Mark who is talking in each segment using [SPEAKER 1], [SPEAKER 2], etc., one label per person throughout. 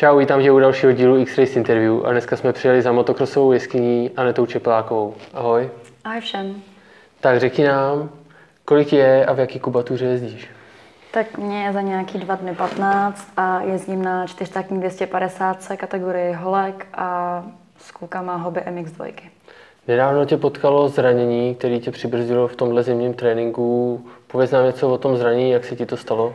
[SPEAKER 1] Čau, vítám tě u dalšího dílu X-Race Interview a dneska jsme přijeli za motokrosovou jeskyní Anetou Čepelákovou. Ahoj.
[SPEAKER 2] Ahoj všem.
[SPEAKER 1] Tak řekni nám, kolik je a v jaký kubatuře jezdíš?
[SPEAKER 2] Tak mě je za nějaký dva dny 15 a jezdím na 4 250 kategorii holek a s klukama hobby MX2.
[SPEAKER 1] Nedávno tě potkalo zranění, které tě přibrzdilo v tomhle zimním tréninku. Pověz nám něco o tom zranění, jak se ti to stalo?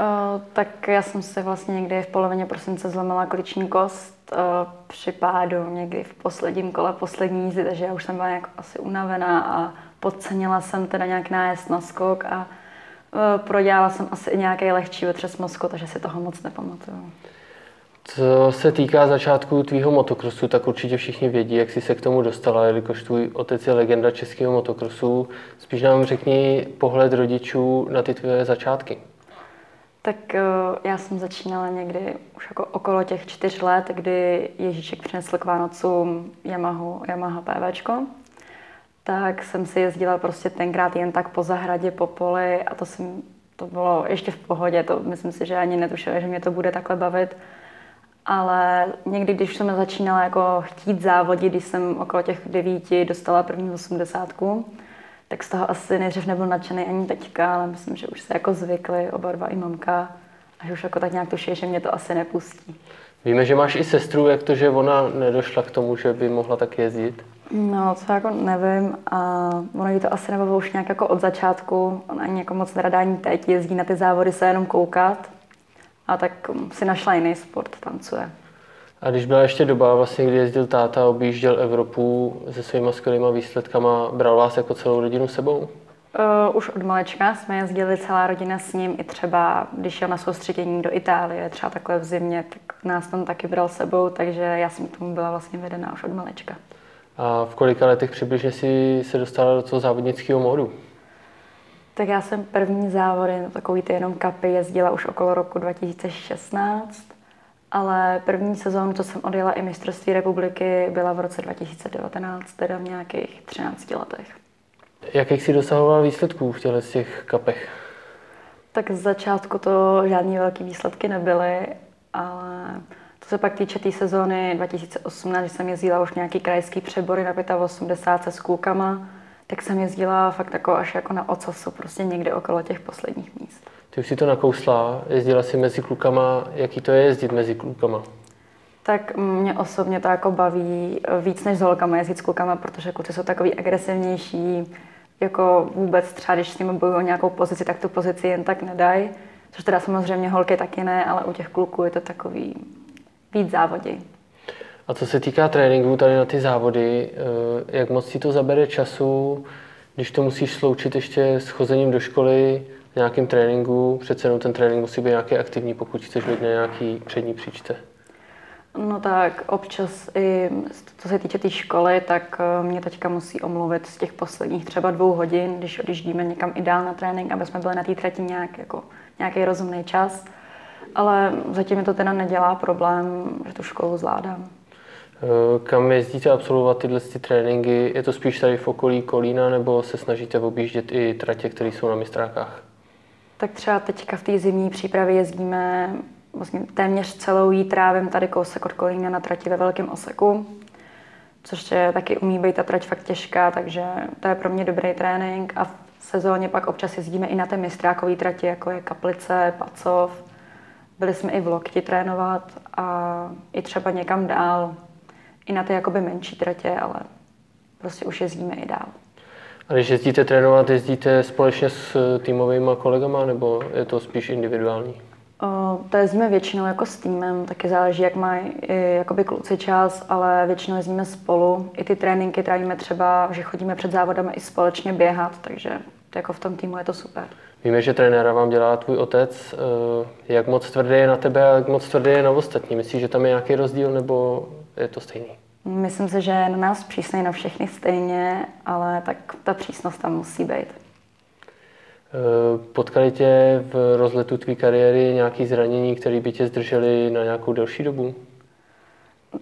[SPEAKER 2] Uh, tak já jsem se vlastně někdy v polovině prosince zlomila kliční kost uh, při pádu někdy v posledním kole poslední jízdy, takže já už jsem byla nějak asi unavená a podcenila jsem teda nějak nájezd na skok a uh, prodělala jsem asi nějaký lehčí otřes mozku, takže si toho moc nepamatuju.
[SPEAKER 1] Co se týká začátku tvýho motokrosu, tak určitě všichni vědí, jak jsi se k tomu dostala, jelikož tvůj otec je legenda českého motokrosu. Spíš nám řekni pohled rodičů na ty tvoje začátky.
[SPEAKER 2] Tak eh, já jsem začínala někdy už jako okolo těch čtyř let, kdy Ježíšek přinesl k Vánocům Yamahu, Yamaha PVčko. Tak jsem si jezdila prostě tenkrát jen tak po zahradě, po poli a to, jsem, to bylo ještě v pohodě. To myslím si, že ani netušila, že mě to bude takhle bavit ale někdy, když jsem začínala jako chtít závodit, když jsem okolo těch devíti dostala první osmdesátku, tak z toho asi nejdřív nebyl nadšený ani teďka, ale myslím, že už se jako zvykli oba dva i mamka a že už jako tak nějak tuší, že mě to asi nepustí.
[SPEAKER 1] Víme, že máš i sestru, jak to, že ona nedošla k tomu, že by mohla tak jezdit?
[SPEAKER 2] No, co jako nevím a ono jí to asi nebavilo už nějak jako od začátku. Ona ani jako moc nerada ani teď jezdí na ty závody se jenom koukat a tak si našla jiný sport, tancuje.
[SPEAKER 1] A když byla ještě doba, vlastně, kdy jezdil táta, objížděl Evropu se svými skvělými výsledkama, bral vás jako celou rodinu sebou?
[SPEAKER 2] Uh, už od malečka jsme jezdili celá rodina s ním, i třeba když šel na soustředění do Itálie, třeba takhle v zimě, tak nás tam taky bral sebou, takže já jsem k tomu byla vlastně vedená už od malečka.
[SPEAKER 1] A v kolika letech přibližně si se dostala do toho závodnického módu?
[SPEAKER 2] Tak já jsem první závody, no takový ty jenom kapy, jezdila už okolo roku 2016, ale první sezónu, co jsem odjela i mistrovství republiky, byla v roce 2019, teda v nějakých 13 letech.
[SPEAKER 1] Jakých si dosahoval výsledků v těchto těch kapech?
[SPEAKER 2] Tak z začátku to žádné velké výsledky nebyly, ale to se pak týče té tý sezóny 2018, kdy jsem jezdila už nějaký krajský přebory na 85 se s klukama, tak jsem jezdila fakt jako až jako na ocasu, prostě někde okolo těch posledních míst.
[SPEAKER 1] Ty už si to nakousla, jezdila si mezi klukama, jaký to je jezdit mezi klukama?
[SPEAKER 2] Tak mě osobně to jako baví víc než s holkama jezdit s klukama, protože kluci jsou takový agresivnější, jako vůbec třeba, když s nimi bojují o nějakou pozici, tak tu pozici jen tak nedají. Což teda samozřejmě holky taky ne, ale u těch kluků je to takový víc závodí.
[SPEAKER 1] A co se týká tréninku tady na ty závody, eh, jak moc si to zabere času, když to musíš sloučit ještě s chozením do školy, nějakým tréninku, přece jenom ten trénink musí být nějaký aktivní, pokud chceš být na nějaký přední příčce.
[SPEAKER 2] No tak občas i co se týče té tý školy, tak eh, mě teďka musí omluvit z těch posledních třeba dvou hodin, když odjíždíme někam i dál na trénink, aby jsme byli na té trati nějak, jako, nějaký rozumný čas. Ale zatím mi to teda nedělá problém, že tu školu zvládám.
[SPEAKER 1] Eh, kam jezdíte absolvovat tyhle ty tréninky? Je to spíš tady v okolí Kolína nebo se snažíte objíždět i tratě, které jsou na mistrákách?
[SPEAKER 2] Tak třeba teďka v té zimní přípravě jezdíme vlastně téměř celou jí trávím tady kousek od Kolína na trati ve Velkém Oseku, což je taky umí být ta trať fakt těžká, takže to je pro mě dobrý trénink a v sezóně pak občas jezdíme i na té mistrákové trati, jako je Kaplice, Pacov. Byli jsme i v Lokti trénovat a i třeba někam dál, i na ty jakoby menší tratě, ale prostě už jezdíme i dál.
[SPEAKER 1] A když jezdíte trénovat, jezdíte společně s týmovými kolegama, nebo je to spíš individuální?
[SPEAKER 2] O, to jezdíme většinou jako s týmem, taky záleží, jak mají jakoby kluci čas, ale většinou jezdíme spolu. I ty tréninky trávíme třeba, že chodíme před závodem i společně běhat, takže jako v tom týmu je to super.
[SPEAKER 1] Víme, že trenéra vám dělá tvůj otec. Eh, jak moc tvrdý je na tebe a jak moc tvrdý je na ostatní? Myslíš, že tam je nějaký rozdíl nebo je to stejný?
[SPEAKER 2] Myslím si, že je na nás přísný na všechny stejně, ale tak ta přísnost tam musí být.
[SPEAKER 1] Eh, potkali tě v rozletu tvé kariéry nějaké zranění, které by tě zdržely na nějakou delší dobu?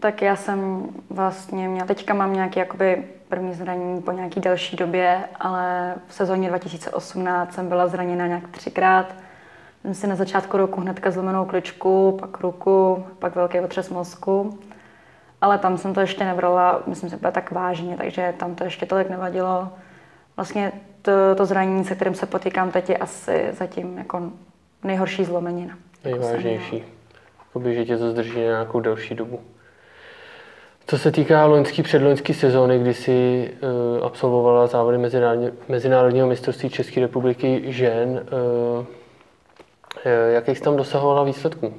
[SPEAKER 2] Tak já jsem vlastně měla, teďka mám nějaký jakoby první zranění po nějaký delší době, ale v sezóně 2018 jsem byla zraněna nějak třikrát. Jsem si na začátku roku hnedka zlomenou kličku, pak ruku, pak velký otřes mozku. Ale tam jsem to ještě nebrala, myslím si, tak vážně, takže tam to ještě tolik nevadilo. Vlastně to, to zranění, se kterým se potýkám teď, je asi zatím jako nejhorší zlomenina.
[SPEAKER 1] Nejvážnější. Jakoby, že tě to zdrží nějakou delší dobu. Co se týká loňský předloňské sezóny, kdy si uh, absolvovala závody Mezinárodního mistrovství České republiky žen, uh, jakých jsi tam dosahovala výsledků?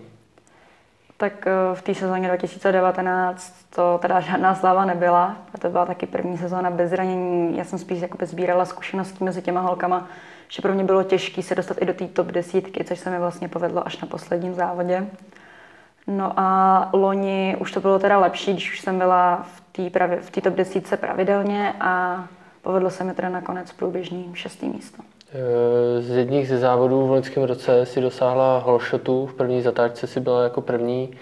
[SPEAKER 2] Tak uh, v té sezóně 2019 to teda žádná sláva nebyla. To byla taky první sezóna bez zranění. Já jsem spíš jakoby sbírala zkušenosti mezi těma holkama, že pro mě bylo těžké se dostat i do té top desítky, což se mi vlastně povedlo až na posledním závodě. No a loni už to bylo teda lepší, když už jsem byla v té v top desítce pravidelně a povedlo se mi teda nakonec průběžný šestý místo.
[SPEAKER 1] Eh, z jedních ze závodů v loňském roce si dosáhla holshotu, v první zatáčce si byla jako první.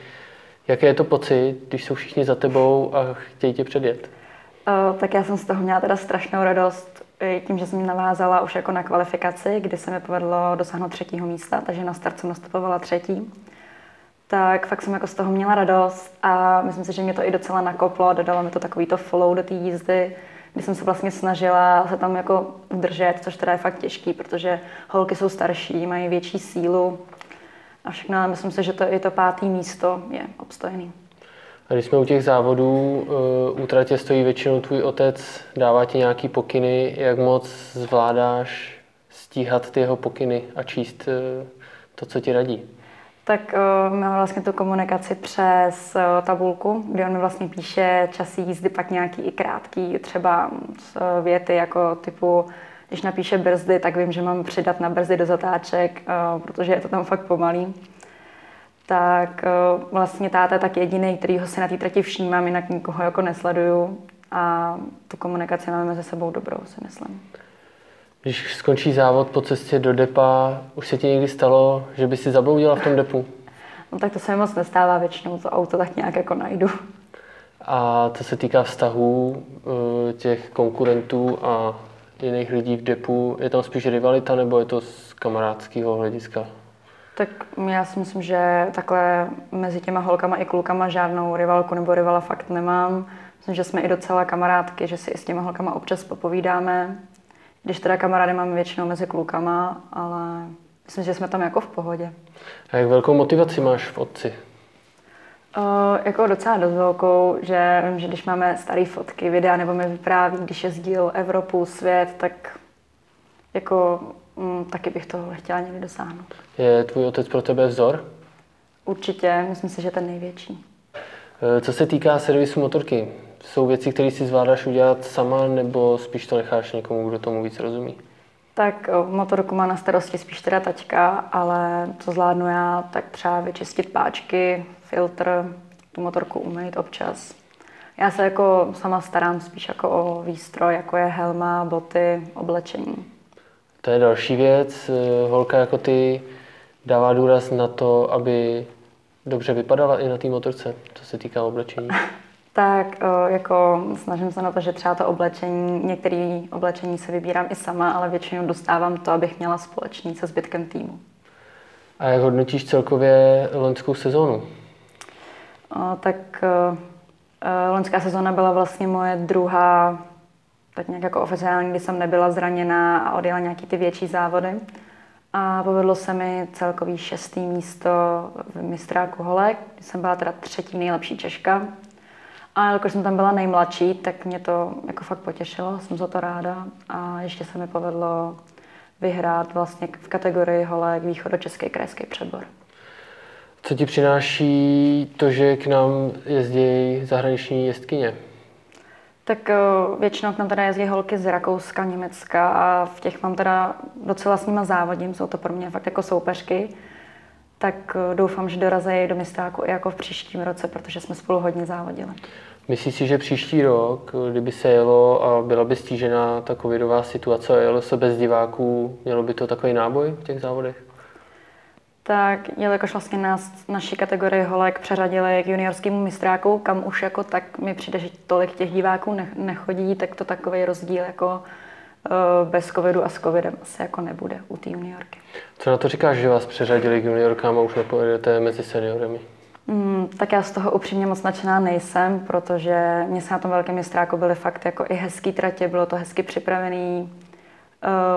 [SPEAKER 1] Jaký je to pocit, když jsou všichni za tebou a chtějí tě předjet?
[SPEAKER 2] Uh, tak já jsem z toho měla teda strašnou radost, tím, že jsem navázala už jako na kvalifikaci, kdy se mi povedlo dosáhnout třetího místa, takže na start jsem nastupovala třetí. Tak fakt jsem jako z toho měla radost a myslím si, že mě to i docela nakoplo a dodalo mi to takový to follow do té jízdy, kdy jsem se vlastně snažila se tam jako udržet, což teda je fakt těžký, protože holky jsou starší, mají větší sílu a všechno, ale myslím si, že to i to pátý místo je obstojený.
[SPEAKER 1] A když jsme u těch závodů, uh, u tratě stojí většinou tvůj otec, dává ti nějaký pokyny, jak moc zvládáš stíhat ty jeho pokyny a číst uh, to, co ti radí?
[SPEAKER 2] Tak uh, mám vlastně tu komunikaci přes uh, tabulku, kde on mi vlastně píše časy jízdy, pak nějaký i krátký, třeba uh, věty jako typu, když napíše brzdy, tak vím, že mám přidat na brzdy do zatáček, uh, protože je to tam fakt pomalý tak uh, vlastně táta je tak jediný, kterýho si na té trati všímám, jinak nikoho jako nesleduju a tu komunikaci máme mezi sebou dobrou, si myslím.
[SPEAKER 1] Když skončí závod po cestě do depa, už se ti někdy stalo, že by si zabloudila v tom depu?
[SPEAKER 2] No tak to se mi moc nestává, většinou to auto tak nějak jako najdu.
[SPEAKER 1] A co se týká vztahů eh, těch konkurentů a jiných lidí v depu, je tam spíš rivalita nebo je to z kamarádského hlediska?
[SPEAKER 2] Tak já si myslím, že takhle mezi těma holkama i klukama žádnou rivalku nebo rivala fakt nemám. Myslím, že jsme i docela kamarádky, že si i s těma holkama občas popovídáme. Když teda kamarády máme většinou mezi klukama, ale myslím, že jsme tam jako v pohodě.
[SPEAKER 1] A jak velkou motivaci máš v otci?
[SPEAKER 2] Uh, jako docela dost velkou, že vím, že když máme staré fotky, videa, nebo mi vypráví, když jezdil Evropu, svět, tak jako mm, taky bych toho chtěla někdy dosáhnout.
[SPEAKER 1] Je tvůj otec pro tebe vzor?
[SPEAKER 2] Určitě, myslím si, že ten největší.
[SPEAKER 1] Eh, co se týká servisu motorky, jsou věci, které si zvládáš udělat sama, nebo spíš to necháš někomu, kdo tomu víc rozumí?
[SPEAKER 2] Tak motorku má na starosti spíš teda taťka, ale co zvládnu já, tak třeba vyčistit páčky, filtr, tu motorku umýt občas. Já se jako sama starám spíš jako o výstroj, jako je helma, boty, oblečení.
[SPEAKER 1] To je další věc. Eh, holka jako ty dává důraz na to, aby dobře vypadala i na té motorce, co se týká oblečení.
[SPEAKER 2] Tak eh, jako snažím se na to, že třeba to oblečení, některé oblečení se vybírám i sama, ale většinou dostávám to, abych měla společný se zbytkem týmu.
[SPEAKER 1] A jak hodnotíš celkově loňskou sezónu?
[SPEAKER 2] O, tak o, eh, loňská sezóna byla vlastně moje druhá tak nějak jako oficiální, kdy jsem nebyla zraněná a odjela nějaký ty větší závody. A povedlo se mi celkový šestý místo v mistráku holek, kdy jsem byla teda třetí nejlepší Češka. A jelikož jsem tam byla nejmladší, tak mě to jako fakt potěšilo, jsem za to ráda. A ještě se mi povedlo vyhrát vlastně v kategorii holek východočeský krajský přebor.
[SPEAKER 1] Co ti přináší to, že k nám jezdí zahraniční jezdkyně?
[SPEAKER 2] Tak eh, většinou k nám teda jezdí holky z Rakouska, Německa a v těch mám teda docela s nimi závodím, jsou to pro mě fakt jako soupeřky. Tak eh, doufám, že dorazí do mistáku i jako v příštím roce, protože jsme spolu hodně závodili.
[SPEAKER 1] Myslíš si, že příští rok, kdyby se jelo a byla by stížená ta covidová situace a jelo se bez diváků, mělo by to takový náboj v těch závodech?
[SPEAKER 2] tak jelikož vlastně nás naší kategorii holek přeřadili k juniorskému mistráku, kam už jako tak mi přijde, že tolik těch diváků nechodí, tak to takový rozdíl jako bez covidu a s covidem asi jako nebude u té juniorky.
[SPEAKER 1] Co na to říkáš, že vás přeřadili k juniorkám a už nepojedete mezi seniorami?
[SPEAKER 2] Mm, tak já z toho upřímně moc nadšená nejsem, protože mě se na tom velkém mistráku byly fakt jako i hezký tratě, bylo to hezky připravený.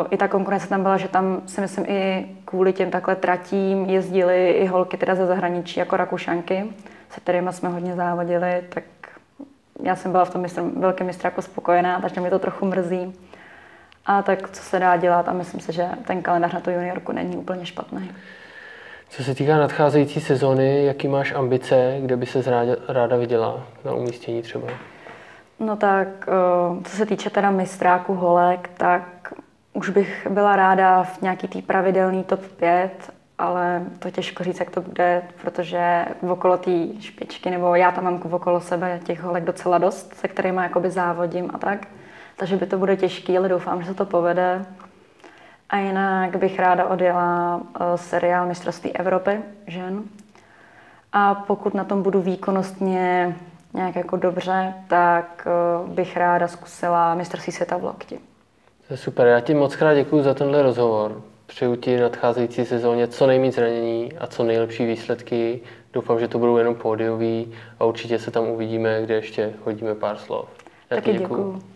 [SPEAKER 2] Uh, I ta konkurence tam byla, že tam si myslím i kvůli těm takhle tratím jezdili i holky teda ze zahraničí jako Rakušanky, se kterými jsme hodně závodili, tak já jsem byla v tom mistr, velkém mistráku spokojená, takže mi to trochu mrzí. A tak co se dá dělat a myslím si, že ten kalendář na tu juniorku není úplně špatný.
[SPEAKER 1] Co se týká nadcházející sezóny, jaký máš ambice, kde by se ráda, ráda viděla na umístění třeba?
[SPEAKER 2] No tak, eh, co se týče teda mistráku holek, tak už bych byla ráda v nějaký tý pravidelný top 5, ale to těžko říct, jak to bude, protože v okolo té špičky, nebo já tam mám okolo sebe těch holek docela dost, se kterými jakoby závodím a tak. Takže by to bude těžké, ale doufám, že se to povede. A jinak bych ráda odjela eh, seriál Mistrovství Evropy žen. A pokud na tom budu výkonnostně nějak jako dobře, tak eh, bych ráda zkusila mistrovství světa v lokti.
[SPEAKER 1] To je super, já ti moc krát děkuji za tenhle rozhovor. Přeju ti nadcházející sezóně co nejméně zranění a co nejlepší výsledky. Doufám, že to budou jenom pódiový a určitě se tam uvidíme, kde ještě hodíme pár slov.
[SPEAKER 2] Já Taky děkuji. děkuju.